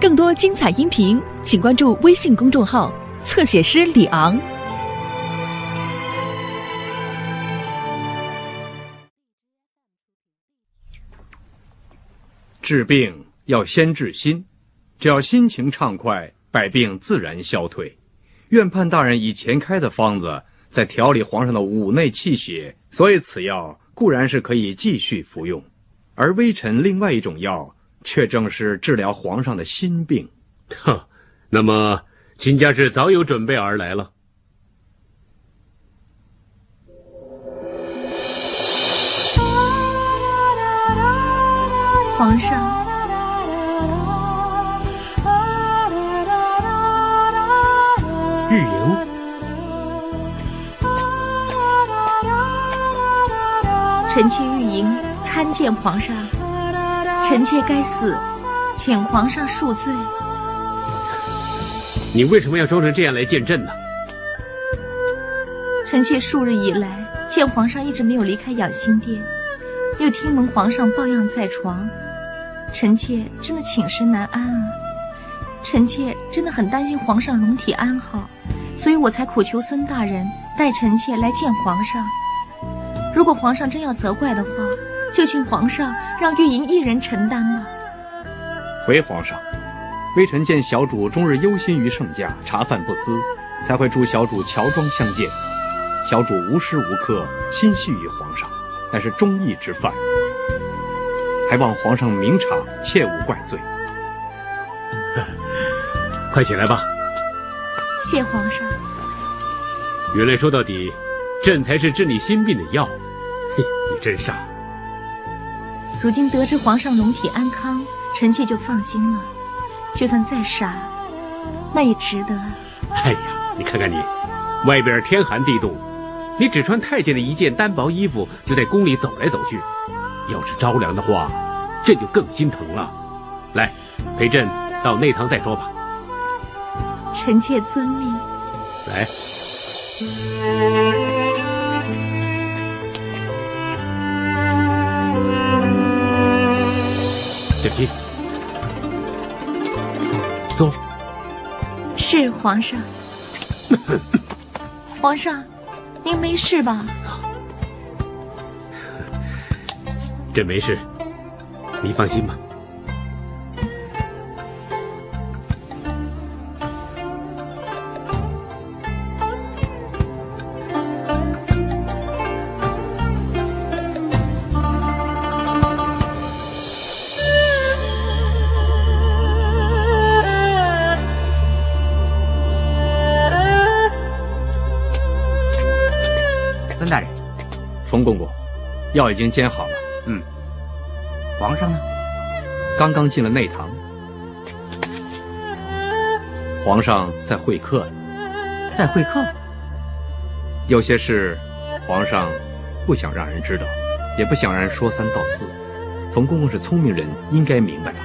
更多精彩音频，请关注微信公众号“侧写师李昂”。治病要先治心，只要心情畅快，百病自然消退。愿判大人以前开的方子，在调理皇上的五内气血，所以此药固然是可以继续服用。而微臣另外一种药，却正是治疗皇上的心病。哼，那么秦家是早有准备而来了。皇上，玉莹，臣妾玉莹参见皇上。臣妾该死，请皇上恕罪。你为什么要装成这样来见朕呢？臣妾数日以来见皇上一直没有离开养心殿，又听闻皇上抱恙在床，臣妾真的寝食难安啊！臣妾真的很担心皇上龙体安好，所以我才苦求孙大人带臣妾来见皇上。如果皇上真要责怪的话，就请皇上让玉莹一人承担吗。回皇上，微臣见小主终日忧心于圣驾，茶饭不思，才会助小主乔装相见。小主无时无刻心系于皇上，乃是忠义之犯，还望皇上明察，切勿怪罪。快起来吧。谢皇上。原来说到底，朕才是治你心病的药。嘿，你真傻。如今得知皇上龙体安康，臣妾就放心了。就算再傻，那也值得。哎呀，你看看你，外边天寒地冻，你只穿太监的一件单薄衣服，就在宫里走来走去。要是着凉的话，朕就更心疼了。来，陪朕到内堂再说吧。臣妾遵命。来。是皇上。皇上，您没事吧？朕没事，你放心吧。药已经煎好了。嗯，皇上呢？刚刚进了内堂。皇上在会客呢。在会客？有些事，皇上不想让人知道，也不想让人说三道四。冯公公是聪明人，应该明白吧？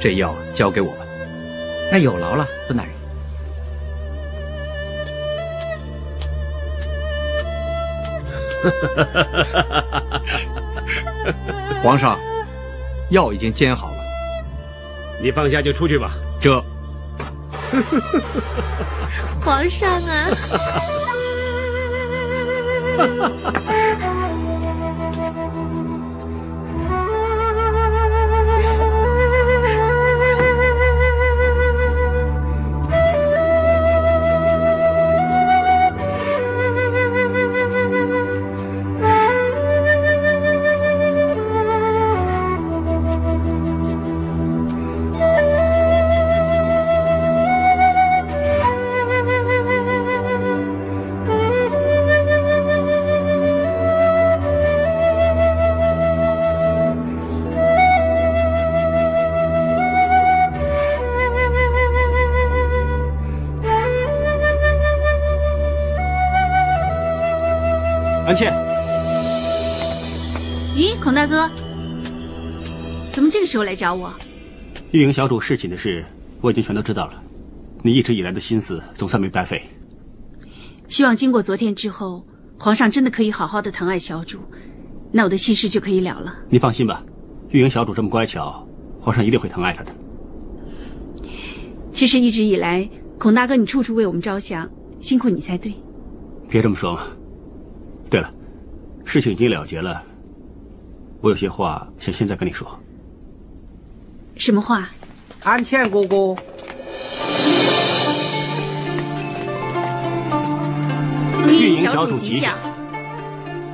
这药交给我吧。那有劳了，孙大人。皇上，药已经煎好了，你放下就出去吧。这，皇上啊！大哥，怎么这个时候来找我？玉莹小主侍寝的事，我已经全都知道了。你一直以来的心思总算没白费。希望经过昨天之后，皇上真的可以好好的疼爱小主，那我的心事就可以了了。你放心吧，玉莹小主这么乖巧，皇上一定会疼爱她的。其实一直以来，孔大哥你处处为我们着想，辛苦你才对。别这么说嘛。对了，事情已经了结了，我有些话想现在跟你说。什么话？安茜姑姑，运营小主吉祥。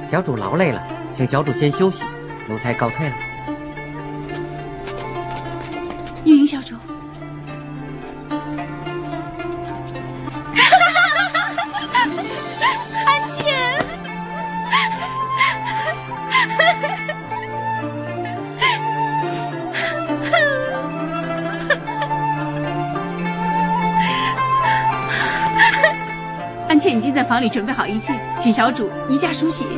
小主劳累了，请小主先休息，奴才告退了。房里准备好一切，请小主移驾梳洗。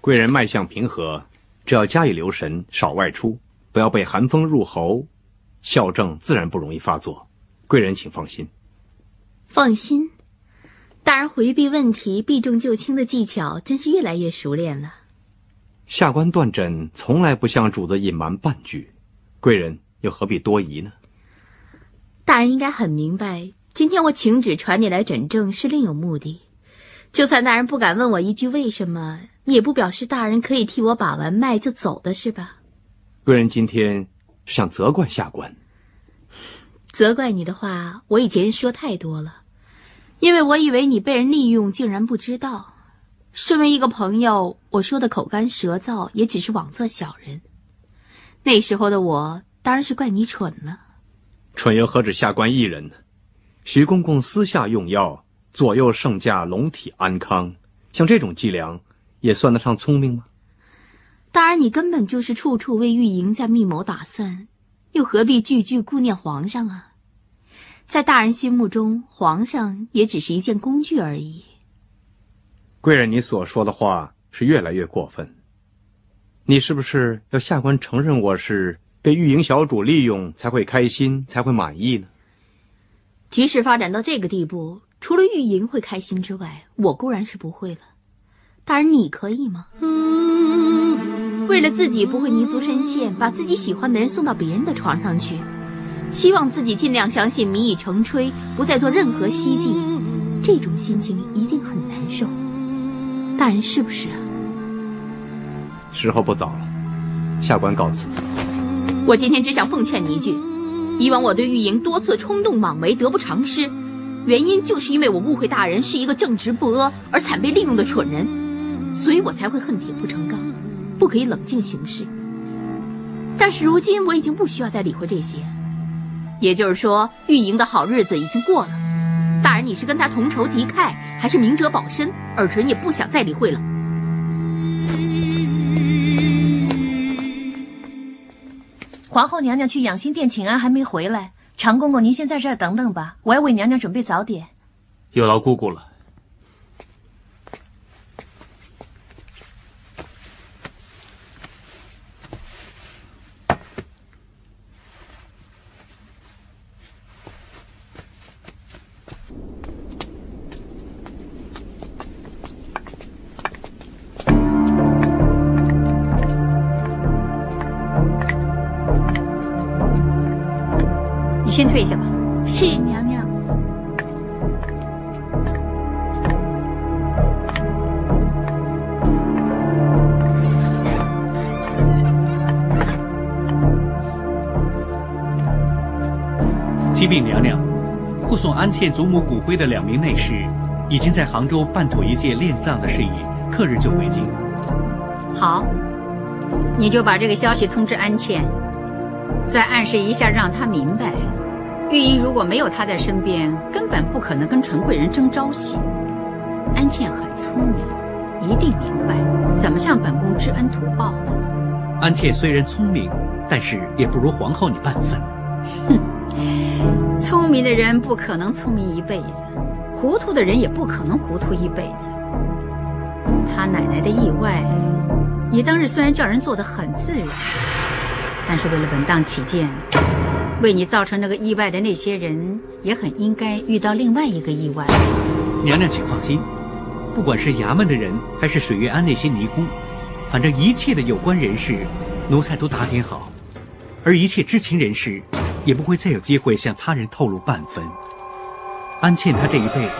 贵人脉象平和，只要加以留神，少外出，不要被寒风入喉，哮症自然不容易发作。贵人请放心。放心，大人回避问题、避重就轻的技巧真是越来越熟练了。下官断诊从来不向主子隐瞒半句，贵人又何必多疑呢？大人应该很明白，今天我请旨传你来诊症是另有目的。就算大人不敢问我一句为什么，也不表示大人可以替我把完脉就走的是吧？贵人今天是想责怪下官。责怪你的话，我以前说太多了，因为我以为你被人利用，竟然不知道。身为一个朋友，我说的口干舌燥，也只是枉做小人。那时候的我，当然是怪你蠢了。蠢又何止下官一人呢？徐公公私下用药，左右圣驾龙体安康，像这种伎俩，也算得上聪明吗？当然，你根本就是处处为玉莹在密谋打算。又何必句句顾念皇上啊？在大人心目中，皇上也只是一件工具而已。贵人，你所说的话是越来越过分。你是不是要下官承认我是被玉莹小主利用才会开心，才会满意呢？局势发展到这个地步，除了玉莹会开心之外，我固然是不会了。大人，你可以吗？为了自己不会泥足深陷，把自己喜欢的人送到别人的床上去，希望自己尽量相信米已成炊，不再做任何希冀，这种心情一定很难受。大人是不是啊？时候不早了，下官告辞。我今天只想奉劝你一句：以往我对玉莹多次冲动莽为，得不偿失，原因就是因为我误会大人是一个正直不阿而惨被利用的蠢人，所以我才会恨铁不成钢。不可以冷静行事，但是如今我已经不需要再理会这些。也就是说，玉莹的好日子已经过了。大人，你是跟他同仇敌忾，还是明哲保身？尔淳也不想再理会了。皇后娘娘去养心殿请安，还没回来。常公公，您先在这儿等等吧，我要为娘娘准备早点。有劳姑姑了。先退下吧。是娘娘。启禀娘娘，护送安茜祖母骨灰的两名内侍，已经在杭州办妥一切殓葬的事宜，刻日就回京。好，你就把这个消息通知安茜，再暗示一下，让她明白。玉英如果没有他在身边，根本不可能跟纯贵人争朝夕。安茜很聪明，一定明白怎么向本宫知恩图报的。安茜虽然聪明，但是也不如皇后你半分。哼，聪明的人不可能聪明一辈子，糊涂的人也不可能糊涂一辈子。他奶奶的意外，你当日虽然叫人做得很自然，但是为了稳当起见，为你造成那个意外的那些人，也很应该遇到另外一个意外。娘娘，请放心，不管是衙门的人，还是水月庵那些尼姑，反正一切的有关人士，奴才都打点好，而一切知情人士，也不会再有机会向他人透露半分。安茜她这一辈子，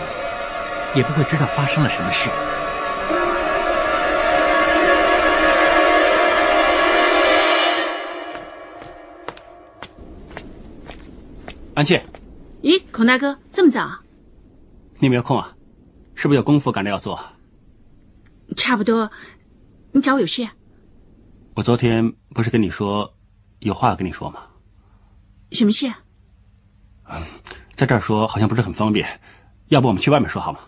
也不会知道发生了什么事。安琪，咦，孔大哥，这么早？你没有空啊？是不是有功夫赶着要做？差不多。你找我有事？我昨天不是跟你说，有话要跟你说吗？什么事？嗯，在这儿说好像不是很方便，要不我们去外面说好吗？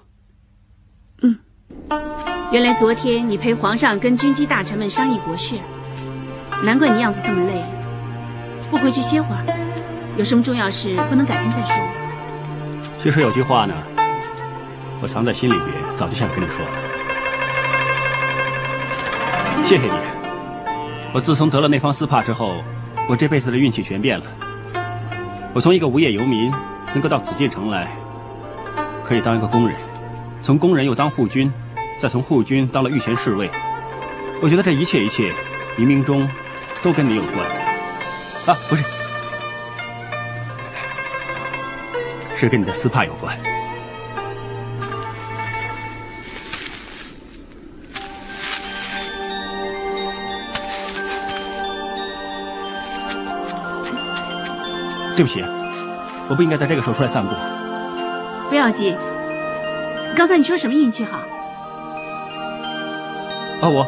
嗯。原来昨天你陪皇上跟军机大臣们商议国事，难怪你样子这么累。不回去歇会儿？有什么重要事不能改天再说？其实有句话呢，我藏在心里边，早就想跟你说了。谢谢你。我自从得了那方丝帕之后，我这辈子的运气全变了。我从一个无业游民，能够到紫禁城来，可以当一个工人，从工人又当护军，再从护军当了御前侍卫。我觉得这一切一切，冥冥中都跟你有关。啊，不是。是跟你的丝帕有关。对不起，我不应该在这个时候出来散步。不要紧。刚才你说什么运气好？啊，我，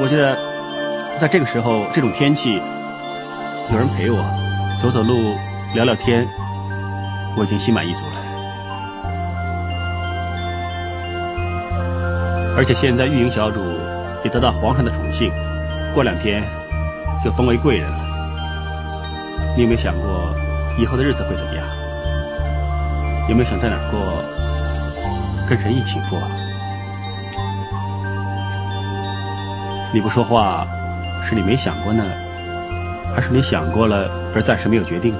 我觉得在这个时候，这种天气，有人陪我，走走路，聊聊天。我已经心满意足了，而且现在玉莹小主也得到皇上的宠幸，过两天就封为贵人了。你有没有想过以后的日子会怎么样？有没有想在哪儿过？跟谁一起过？你不说话，是你没想过呢，还是你想过了而暂时没有决定？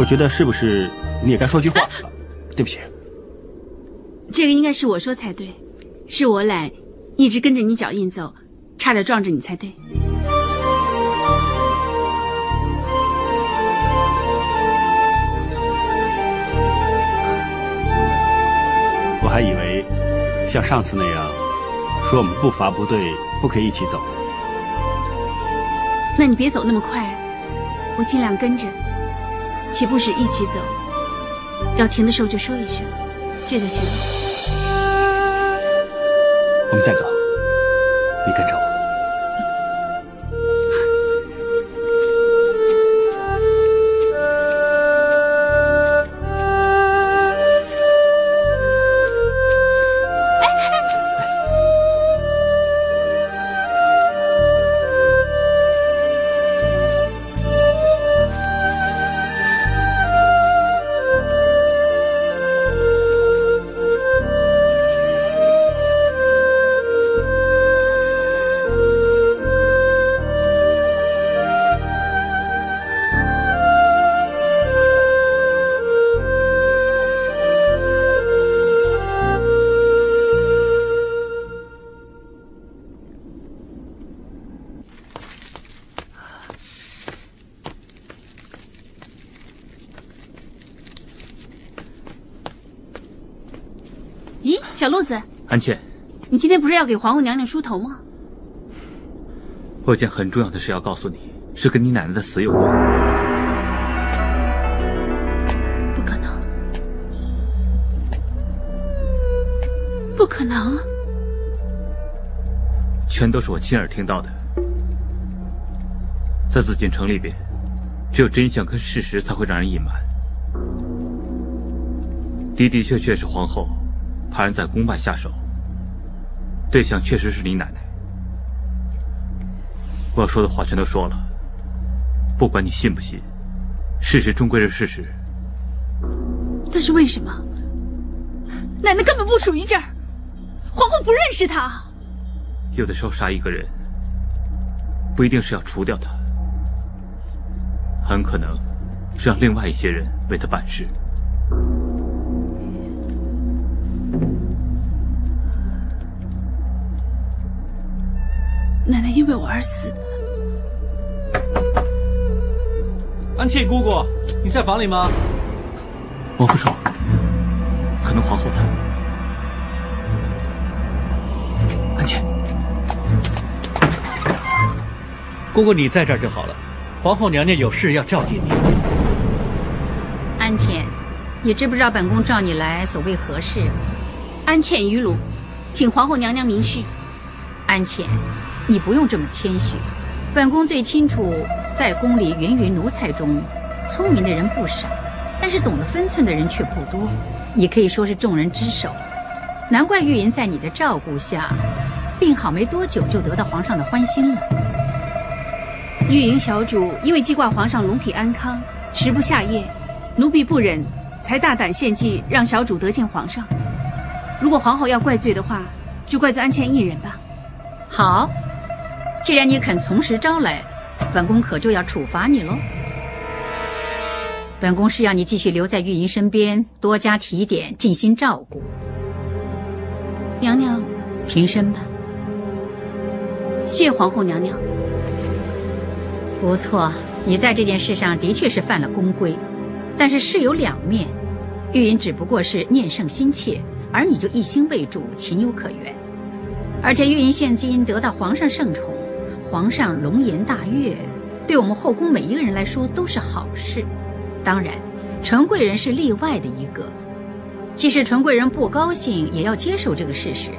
我觉得是不是你也该说句话？对不起，这个应该是我说才对，是我懒，一直跟着你脚印走，差点撞着你才对。我还以为像上次那样，说我们步伐不对，不可以一起走。那你别走那么快，我尽量跟着。且不使一起走，要停的时候就说一声，这就行了。我们再走，小鹿子，安茜，你今天不是要给皇后娘娘梳头吗？我有件很重要的事要告诉你，是跟你奶奶的死有关。不可能，不可能，全都是我亲耳听到的。在紫禁城里边，只有真相跟事实才会让人隐瞒。的的确确是皇后。派人在宫外下手，对象确实是你奶奶。我要说的话全都说了，不管你信不信，事实终归是事实。但是为什么？奶奶根本不属于这儿，皇后不认识她。有的时候杀一个人，不一定是要除掉他，很可能是让另外一些人为他办事。奶奶因为我而死。安茜姑姑，你在房里吗？王副手，可能皇后她……安茜，姑姑你在这儿就好了。皇后娘娘有事要召见你。安茜，你知不知道本宫召你来所为何事？安茜于鲁，请皇后娘娘明示。安茜。你不用这么谦虚，本宫最清楚，在宫里芸芸奴才中，聪明的人不少，但是懂得分寸的人却不多。你可以说是众人之首，难怪玉莹在你的照顾下，病好没多久就得到皇上的欢心了。玉莹小主因为记挂皇上龙体安康，食不下咽，奴婢不忍，才大胆献计让小主得见皇上。如果皇后要怪罪的话，就怪罪安茜一人吧。好。既然你肯从实招来，本宫可就要处罚你喽。本宫是要你继续留在玉莹身边，多加提点，尽心照顾。娘娘，平身吧。谢皇后娘娘。不错，你在这件事上的确是犯了宫规，但是事有两面，玉莹只不过是念圣心切，而你就一心为主，情有可原。而且玉莹现今得到皇上圣宠。皇上龙颜大悦，对我们后宫每一个人来说都是好事。当然，纯贵人是例外的一个。即使纯贵人不高兴，也要接受这个事实。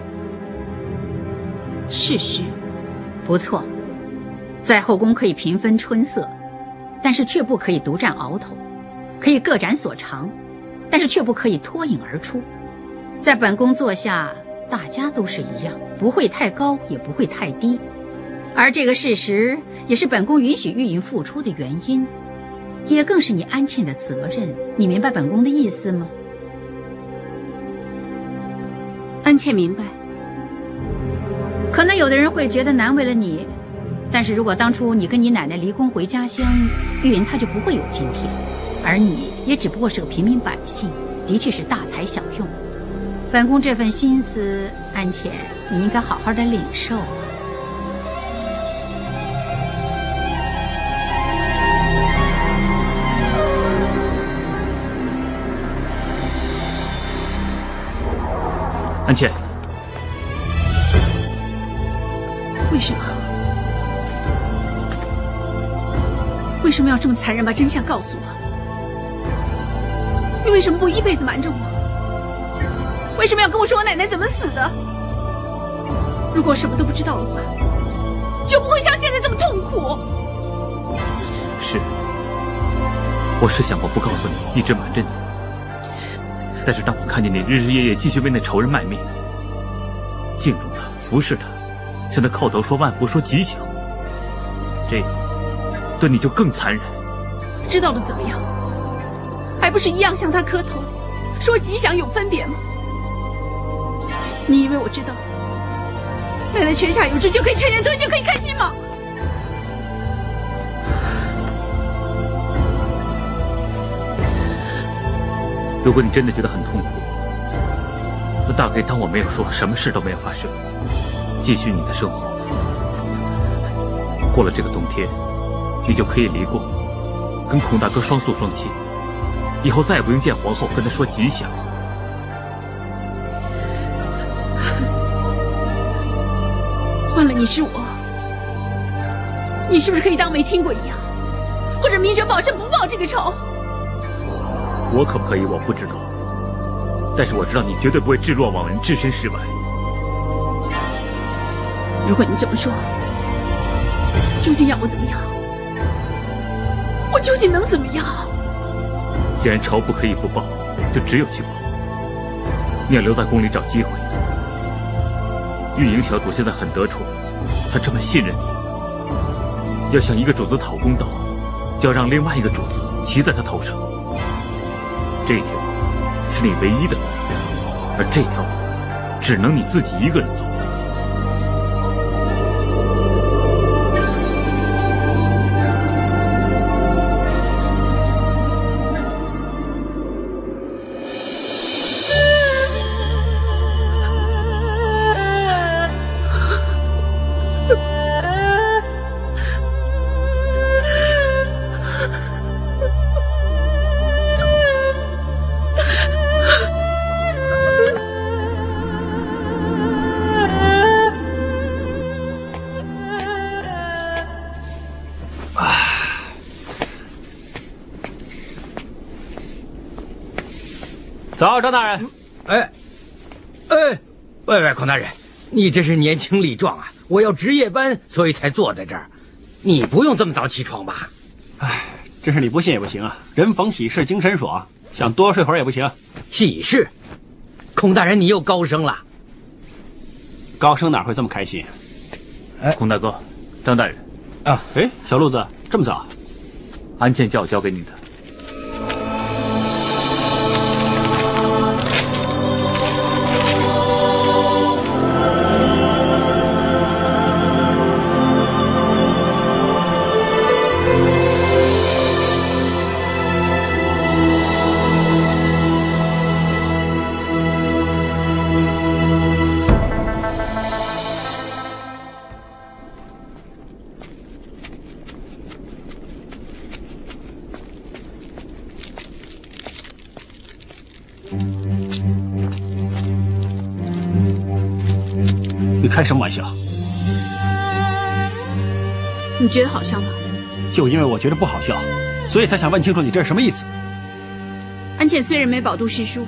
事实，不错，在后宫可以平分春色，但是却不可以独占鳌头；可以各展所长，但是却不可以脱颖而出。在本宫座下，大家都是一样，不会太高，也不会太低。而这个事实也是本宫允许玉莹复出的原因，也更是你安茜的责任。你明白本宫的意思吗？安茜明白。可能有的人会觉得难为了你，但是如果当初你跟你奶奶离宫回家乡，玉莹她就不会有今天，而你也只不过是个平民百姓，的确是大材小用。本宫这份心思，安茜，你应该好好的领受。安茜，为什么？为什么要这么残忍把真相告诉我？你为什么不一辈子瞒着我？为什么要跟我说我奶奶怎么死的？如果我什么都不知道的话，就不会像现在这么痛苦。是，我是想过不告诉你，一直瞒着你。但是当我看见你日日夜夜继续为那仇人卖命，敬重他、服侍他，向他叩头说万福、说吉祥，这样对你就更残忍。知道了怎么样？还不是一样向他磕头，说吉祥有分别吗？你以为我知道奶奶泉下有知就可以趁人得势可以开心吗？如果你真的觉得很痛苦，那大可以当我没有说，什么事都没有发生，继续你的生活。过了这个冬天，你就可以离宫，跟孔大哥双宿双栖，以后再也不用见皇后，跟她说吉祥。换了你是我，你是不是可以当没听过一样，或者明哲保身不报这个仇？我可不可以？我不知道，但是我知道你绝对不会置若罔闻、置身事外。如果你这么说，究竟要我怎么样？我究竟能怎么样？既然仇不可以不报，就只有去报。你要留在宫里找机会。运营小主现在很得宠，他这么信任你，要向一个主子讨公道，就要让另外一个主子骑在他头上。这条路是你唯一的路，而这条路只能你自己一个人走。早，张大人。哎，哎，喂喂，孔大人，你这是年轻力壮啊！我要值夜班，所以才坐在这儿。你不用这么早起床吧？哎，这是你不信也不行啊！人逢喜事精神爽，想多睡会儿也不行。喜事？孔大人，你又高升了。高升哪会这么开心？哎，孔大哥，张大人。啊，哎，小路子，这么早？安茜叫我交给你的。开什么玩笑？你觉得好笑吗？就因为我觉得不好笑，所以才想问清楚你这是什么意思。安茜虽然没饱读诗书，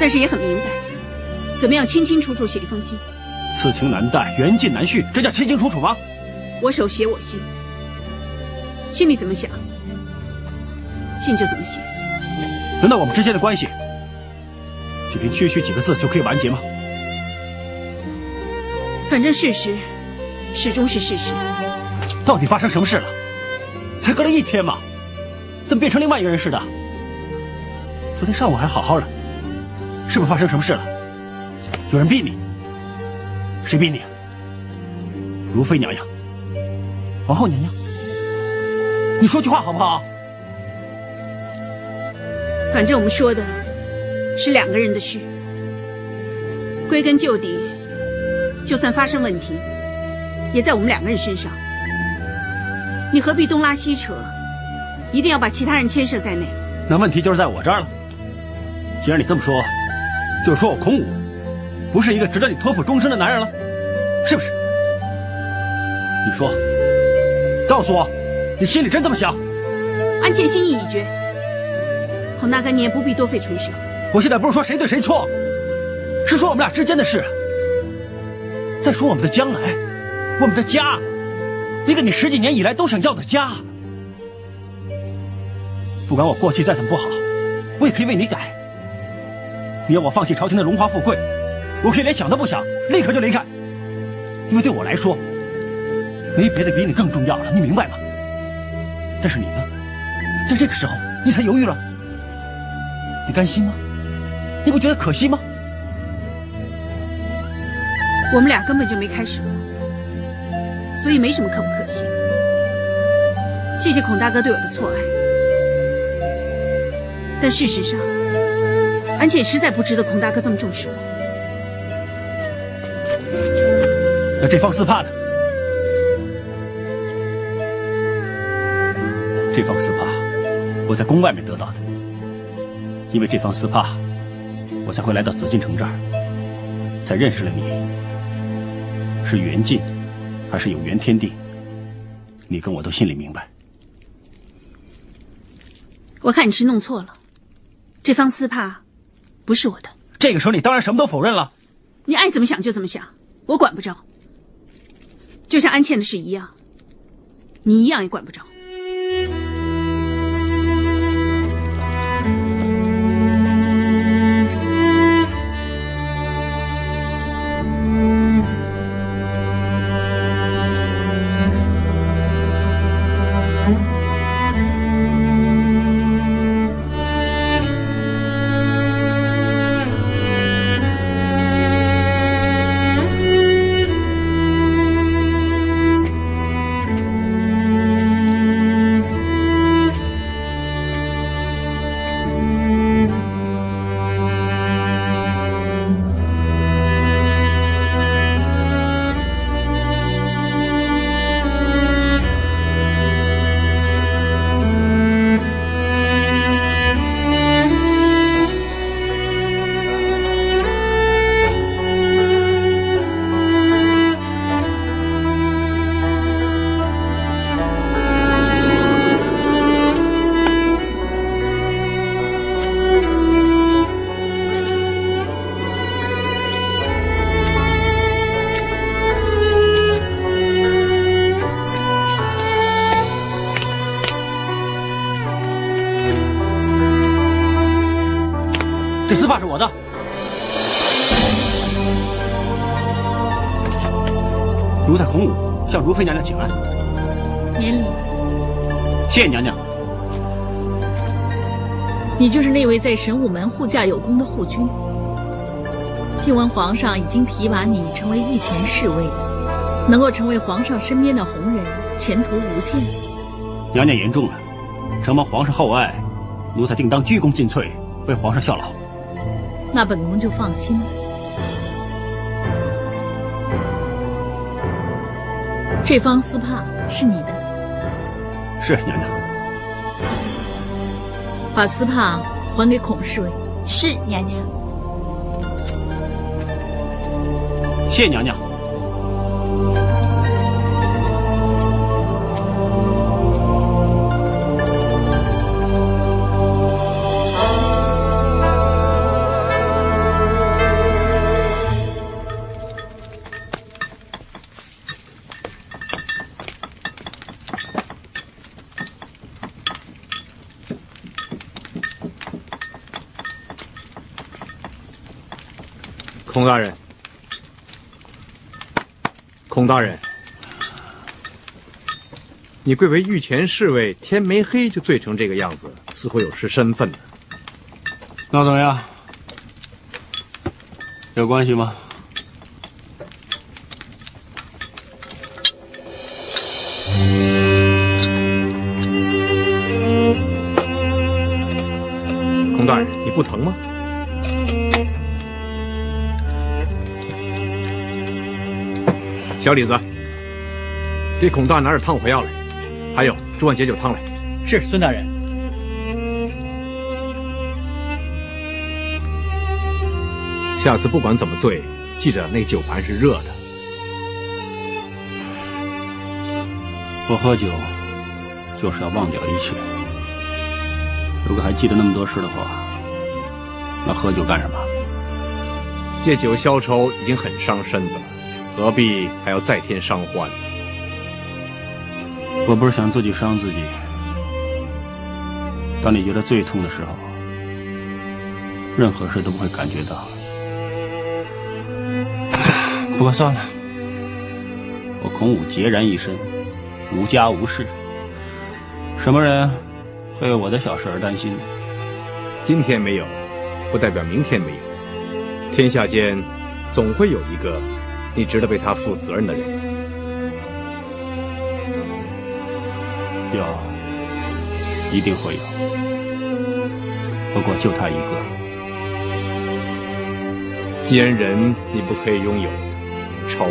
但是也很明白，怎么样清清楚楚写一封信。此情难待，缘尽难续，这叫清清楚楚吗？我手写我心，心里怎么想，信就怎么写。难道我们之间的关系，就凭区区几个字就可以完结吗？反正事实始终是事实。到底发生什么事了？才隔了一天嘛，怎么变成另外一个人似的？昨天上午还好好的，是不是发生什么事了？有人逼你？谁逼你？如妃娘娘、皇后娘娘？你说句话好不好？反正我们说的是两个人的事，归根究底。就算发生问题，也在我们两个人身上。你何必东拉西扯，一定要把其他人牵涉在内？那问题就是在我这儿了。既然你这么说，就是说我孔武不是一个值得你托付终身的男人了，是不是？你说，告诉我，你心里真这么想？安茜心意已决，孔大哥你也不必多费唇舌。我现在不是说谁对谁错，是说我们俩之间的事。再说我们的将来，我们的家，一个你十几年以来都想要的家。不管我过去再怎么不好，我也可以为你改。你要我放弃朝廷的荣华富贵，我可以连想都不想，立刻就离开。因为对我来说，没别的比你更重要了，你明白吗？但是你呢，在这个时候你才犹豫了，你甘心吗？你不觉得可惜吗？我们俩根本就没开始过，所以没什么可不可惜。谢谢孔大哥对我的错爱，但事实上，安茜实在不值得孔大哥这么重视我。那这方丝帕呢？这方丝帕我在宫外面得到的，因为这方丝帕，我才会来到紫禁城这儿，才认识了你。是缘尽，还是有缘天定？你跟我都心里明白。我看你是弄错了，这方丝帕不是我的。这个时候你当然什么都否认了。你爱怎么想就怎么想，我管不着。就像安茜的事一样，你一样也管不着。向如妃娘娘请安。免礼。谢娘娘。你就是那位在神武门护驾有功的护军。听闻皇上已经提拔你成为御前侍卫，能够成为皇上身边的红人，前途无限。娘娘言重了，承蒙皇上厚爱，奴才定当鞠躬尽瘁，为皇上效劳。那本宫就放心了。这方丝帕是你的。是娘娘。把丝帕还给孔侍卫。是娘娘。谢娘娘。孔大人，孔大人，你贵为御前侍卫，天没黑就醉成这个样子，似乎有失身份呢。那怎么样？有关系吗？孔大人，你不疼吗？小李子，给孔大拿点烫火药来，还有煮碗解酒汤来。是孙大人。下次不管怎么醉，记着那酒盘是热的。不喝酒就是要忘掉一切。如果还记得那么多事的话，那喝酒干什么？借酒消愁已经很伤身子了。何必还要再添伤患？我不是想自己伤自己。当你觉得最痛的时候，任何事都不会感觉到。不过算了，我孔武孑然一身，无家无室，什么人会为我的小事而担心呢？今天没有，不代表明天没有。天下间，总会有一个。你值得为他负责任的人，有，一定会有。不过就他一个。既然人你不可以拥有，仇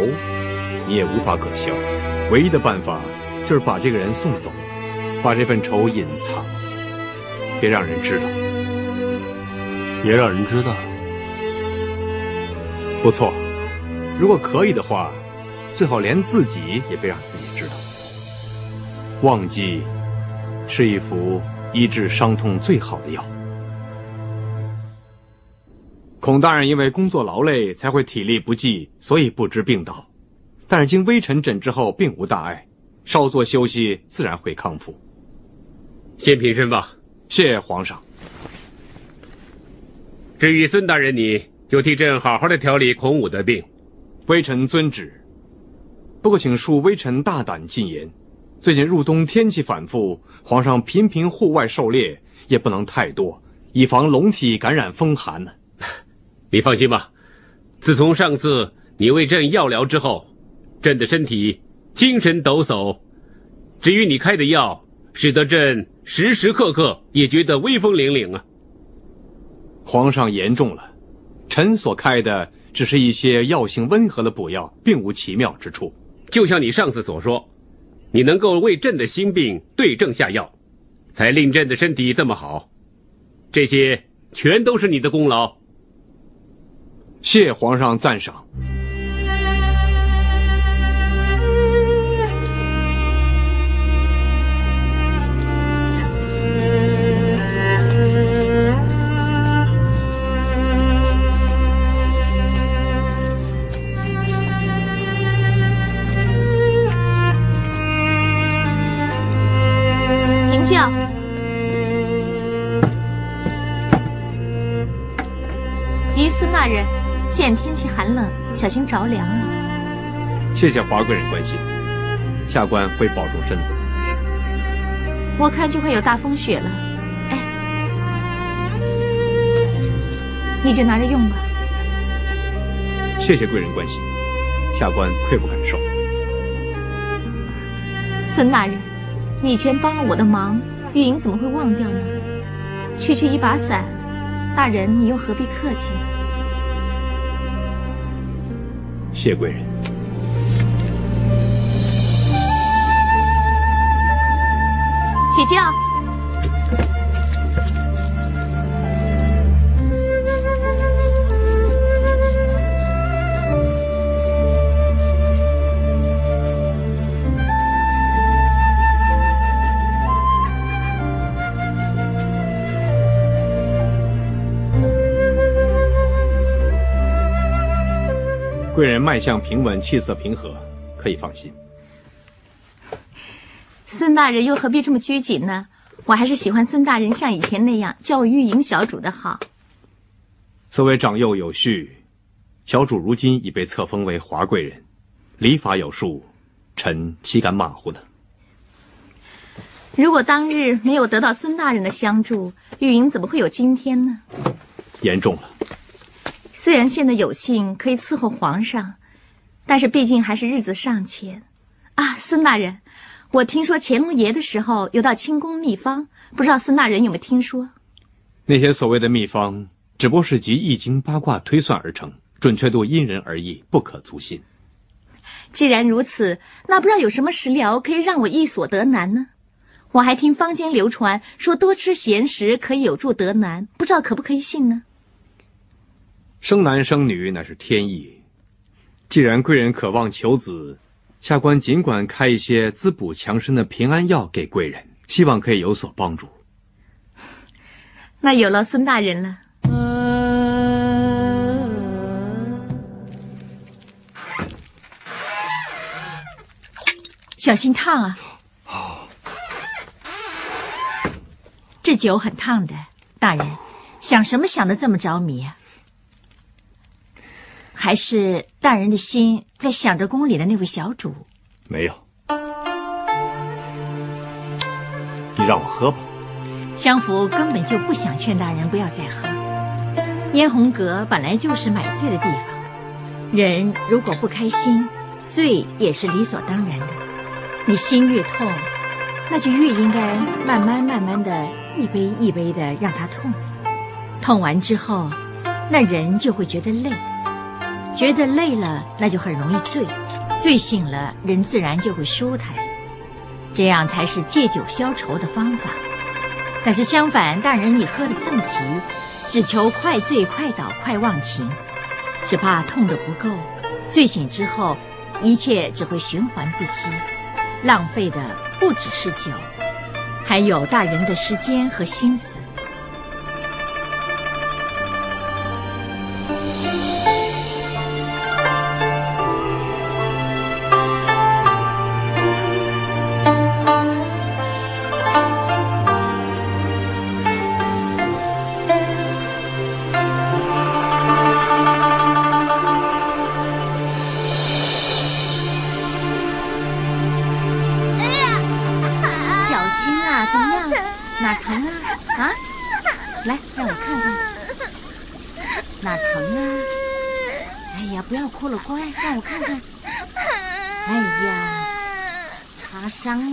你也无法可消，唯一的办法就是把这个人送走，把这份仇隐藏，别让人知道。别让人知道。不错。如果可以的话，最好连自己也别让自己知道。忘记，是一副医治伤痛最好的药。孔大人因为工作劳累，才会体力不济，所以不知病倒。但是经微臣诊治后，并无大碍，稍作休息，自然会康复。先平身吧。谢皇上。至于孙大人，你就替朕好好的调理孔武的病。微臣遵旨。不过，请恕微臣大胆进言：最近入冬，天气反复，皇上频频户外狩猎，也不能太多，以防龙体感染风寒呢。你放心吧，自从上次你为朕药疗之后，朕的身体精神抖擞。至于你开的药，使得朕时时刻刻也觉得威风凛凛啊。皇上言重了，臣所开的。只是一些药性温和的补药，并无奇妙之处。就像你上次所说，你能够为朕的心病对症下药，才令朕的身体这么好。这些全都是你的功劳。谢皇上赞赏。叫，于孙大人，见天气寒冷，小心着凉啊！谢谢华贵人关心，下官会保重身子。我看就快有大风雪了，哎，你就拿着用吧。谢谢贵人关心，下官愧不敢受。孙大人。你以前帮了我的忙，玉莹怎么会忘掉呢？区区一把伞，大人你又何必客气呢？谢贵人。起轿。贵人脉象平稳，气色平和，可以放心。孙大人又何必这么拘谨呢？我还是喜欢孙大人像以前那样叫我玉莹小主的好。所谓长幼有序，小主如今已被册封为华贵人，礼法有数，臣岂敢马虎呢？如果当日没有得到孙大人的相助，玉莹怎么会有今天呢？言重了。虽然现在有幸可以伺候皇上，但是毕竟还是日子尚浅。啊，孙大人。我听说乾隆爷的时候有道清宫秘方，不知道孙大人有没有听说？那些所谓的秘方，只不过是集易经八卦推算而成，准确度因人而异，不可足信。既然如此，那不知道有什么食疗可以让我易所得难呢？我还听坊间流传说多吃咸食可以有助得难，不知道可不可以信呢？生男生女乃是天意，既然贵人渴望求子。下官尽管开一些滋补强身的平安药给贵人，希望可以有所帮助。那有劳孙大人了。小心烫啊！这酒很烫的，大人，想什么想的这么着迷啊？还是大人的心在想着宫里的那位小主？没有，你让我喝吧。相府根本就不想劝大人不要再喝。嫣红阁本来就是买醉的地方，人如果不开心，醉也是理所当然的。你心越痛，那就越应该慢慢慢慢的一杯一杯的让它痛。痛完之后，那人就会觉得累。觉得累了，那就很容易醉；醉醒了，人自然就会舒坦。这样才是借酒消愁的方法。但是相反，大人你喝得这么急，只求快醉、快倒、快忘情，只怕痛得不够。醉醒之后，一切只会循环不息，浪费的不只是酒，还有大人的时间和心思。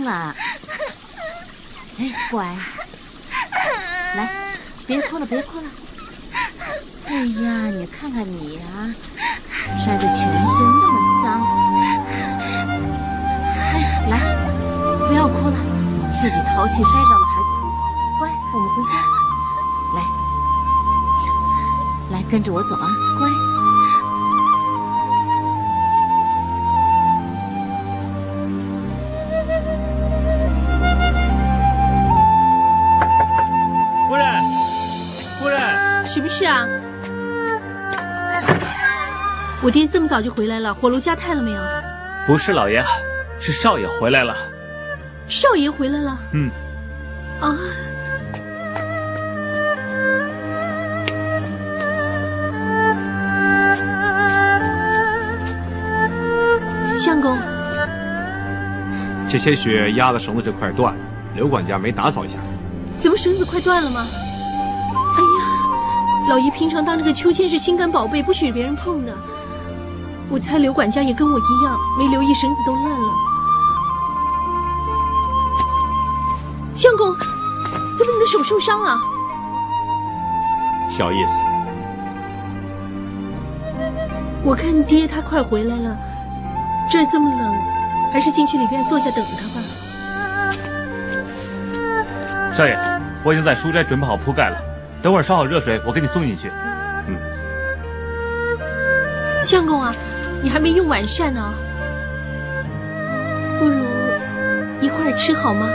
了，哎，乖，来，别哭了，别哭了。哎呀，你看看你啊，摔得全身那么脏。哎，来，不要哭了，自己淘气摔着了还哭，乖，我们回家。来，来，跟着我走啊，乖。什么事啊？我爹这么早就回来了火炉加炭了没有？不是老爷是少爷回来了。少爷回来了？嗯。啊。相公。这些雪压的绳子就快断了刘管家没打扫一下。怎么绳子快断了吗？老爷平常当这个秋千是心肝宝贝，不许别人碰的。我猜刘管家也跟我一样，没留意绳子都烂了。相公，怎么你的手受伤了？小意思。我看爹他快回来了，这儿这么冷，还是进去里边坐下等他吧。少爷，我已经在书斋准备好铺盖了，等会儿烧好热水，我给你送进去。嗯。相公啊，你还没用晚膳呢，不如一块儿吃好吗？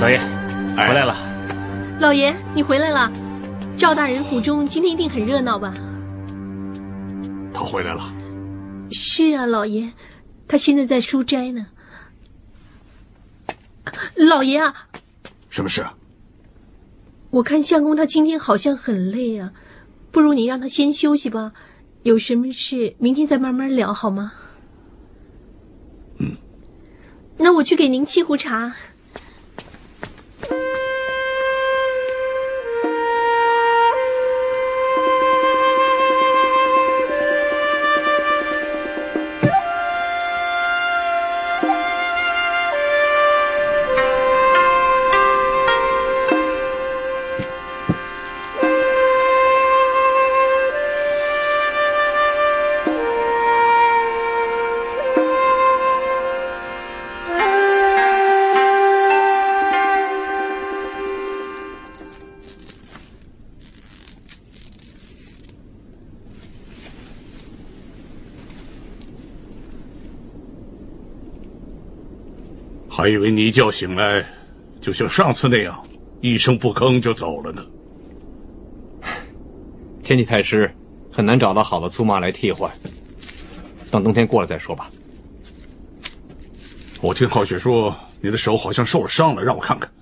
老爷，回来了。老爷，你回来了。赵大人府中今天一定很热闹吧？他回来了。是啊，老爷，他现在在书斋呢。老爷啊，什么事？我看相公他今天好像很累啊，不如你让他先休息吧。有什么事明天再慢慢聊好吗？嗯。那我去给您沏壶茶。还以为你一觉醒来，就像上次那样，一声不吭就走了呢。天气太湿，很难找到好的粗麻来替换。等冬天过了再说吧。我听浩雪说，你的手好像受了伤了，让我看看。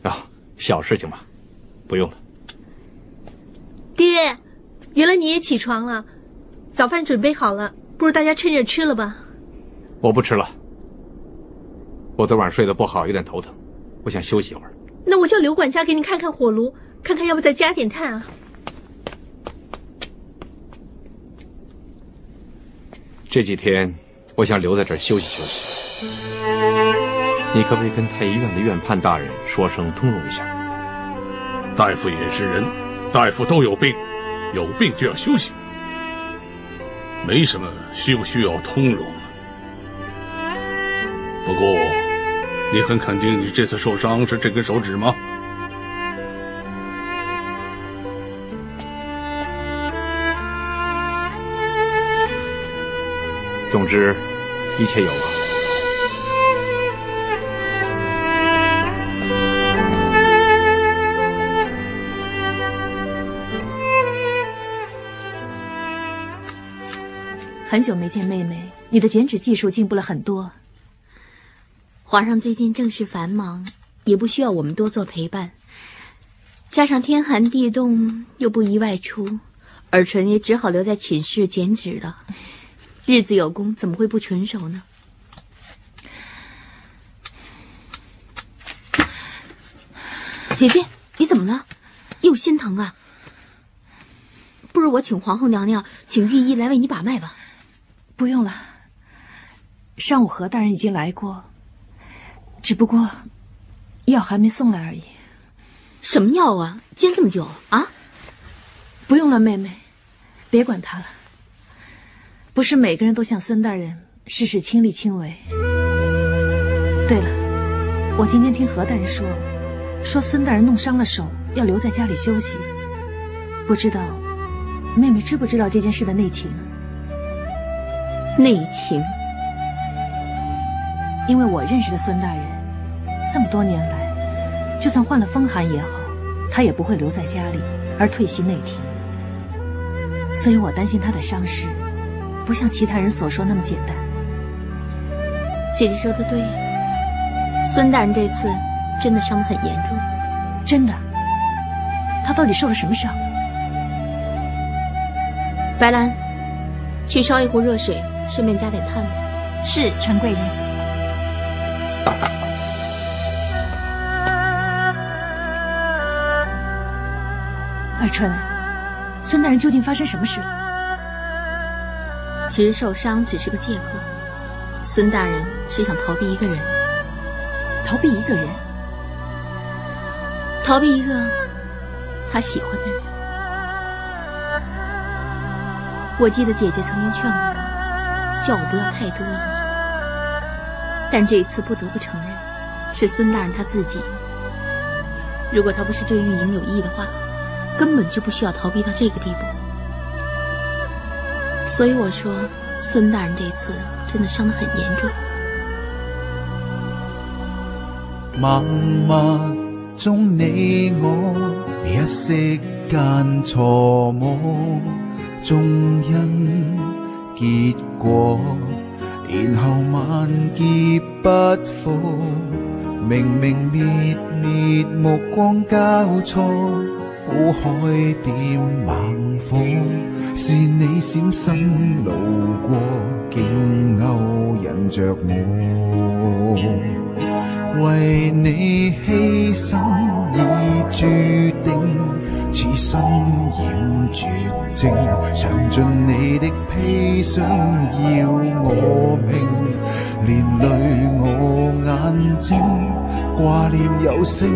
啊，小事情嘛，不用了。爹，原来你也起床了，早饭准备好了，不如大家趁热吃了吧。我不吃了。我昨晚睡得不好，有点头疼，我想休息一会儿。那我叫刘管家给你看看火炉，看看要不再加点炭啊。这几天我想留在这儿休息休息，你可不可以跟太医院的院判大人说声通融一下？大夫也是人，大夫都有病，有病就要休息，没什么需不需要通融。不过，你很肯定你这次受伤是这根手指吗？总之，一切有了。很久没见妹妹，你的剪纸技术进步了很多。皇上最近政事繁忙，也不需要我们多做陪伴。加上天寒地冻，又不宜外出，尔淳也只好留在寝室剪纸了。日子有功，怎么会不纯熟呢？姐姐，你怎么了？又心疼啊？不如我请皇后娘娘，请御医来为你把脉吧。不用了，上午何大人已经来过。只不过，药还没送来而已。什么药啊？煎这么久啊？不用了，妹妹，别管他了。不是每个人都像孙大人，事事亲力亲为。对了，我今天听何大人说，说孙大人弄伤了手，要留在家里休息。不知道，妹妹知不知道这件事的内情？内情？因为我认识的孙大人。这么多年来，就算患了风寒也好，他也不会留在家里，而退席内廷。所以我担心他的伤势，不像其他人所说那么简单。姐姐说的对，孙大人这次真的伤得很严重，真的。他到底受了什么伤？白兰，去烧一壶热水，顺便加点炭吧。是，陈贵人。二春，孙大人究竟发生什么事了？其实受伤只是个借口，孙大人是想逃避一个人，逃避一个人，逃避一个他喜欢的人。我记得姐姐曾经劝过我，叫我不要太多疑，但这一次不得不承认，是孙大人他自己。如果他不是对玉莹有意的话，根本就不需要逃避到这个地步。所以我说，孙大人这次真的伤得很严重。默默中你我一息间错摸，终因结果，然后万劫不复，明明灭灭目光交错，苦海点猛火。是你闪身路过，竟勾引着我。为你牺牲已注定，此身染绝症。尝尽你的砒霜，要我命，连累我眼睛。挂念有声，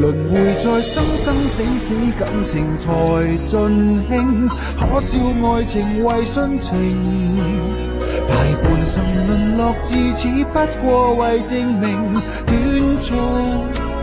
轮回在生生死死，感情才尽兴。可笑爱情为殉情，大半生沦落至此，不过为证明短促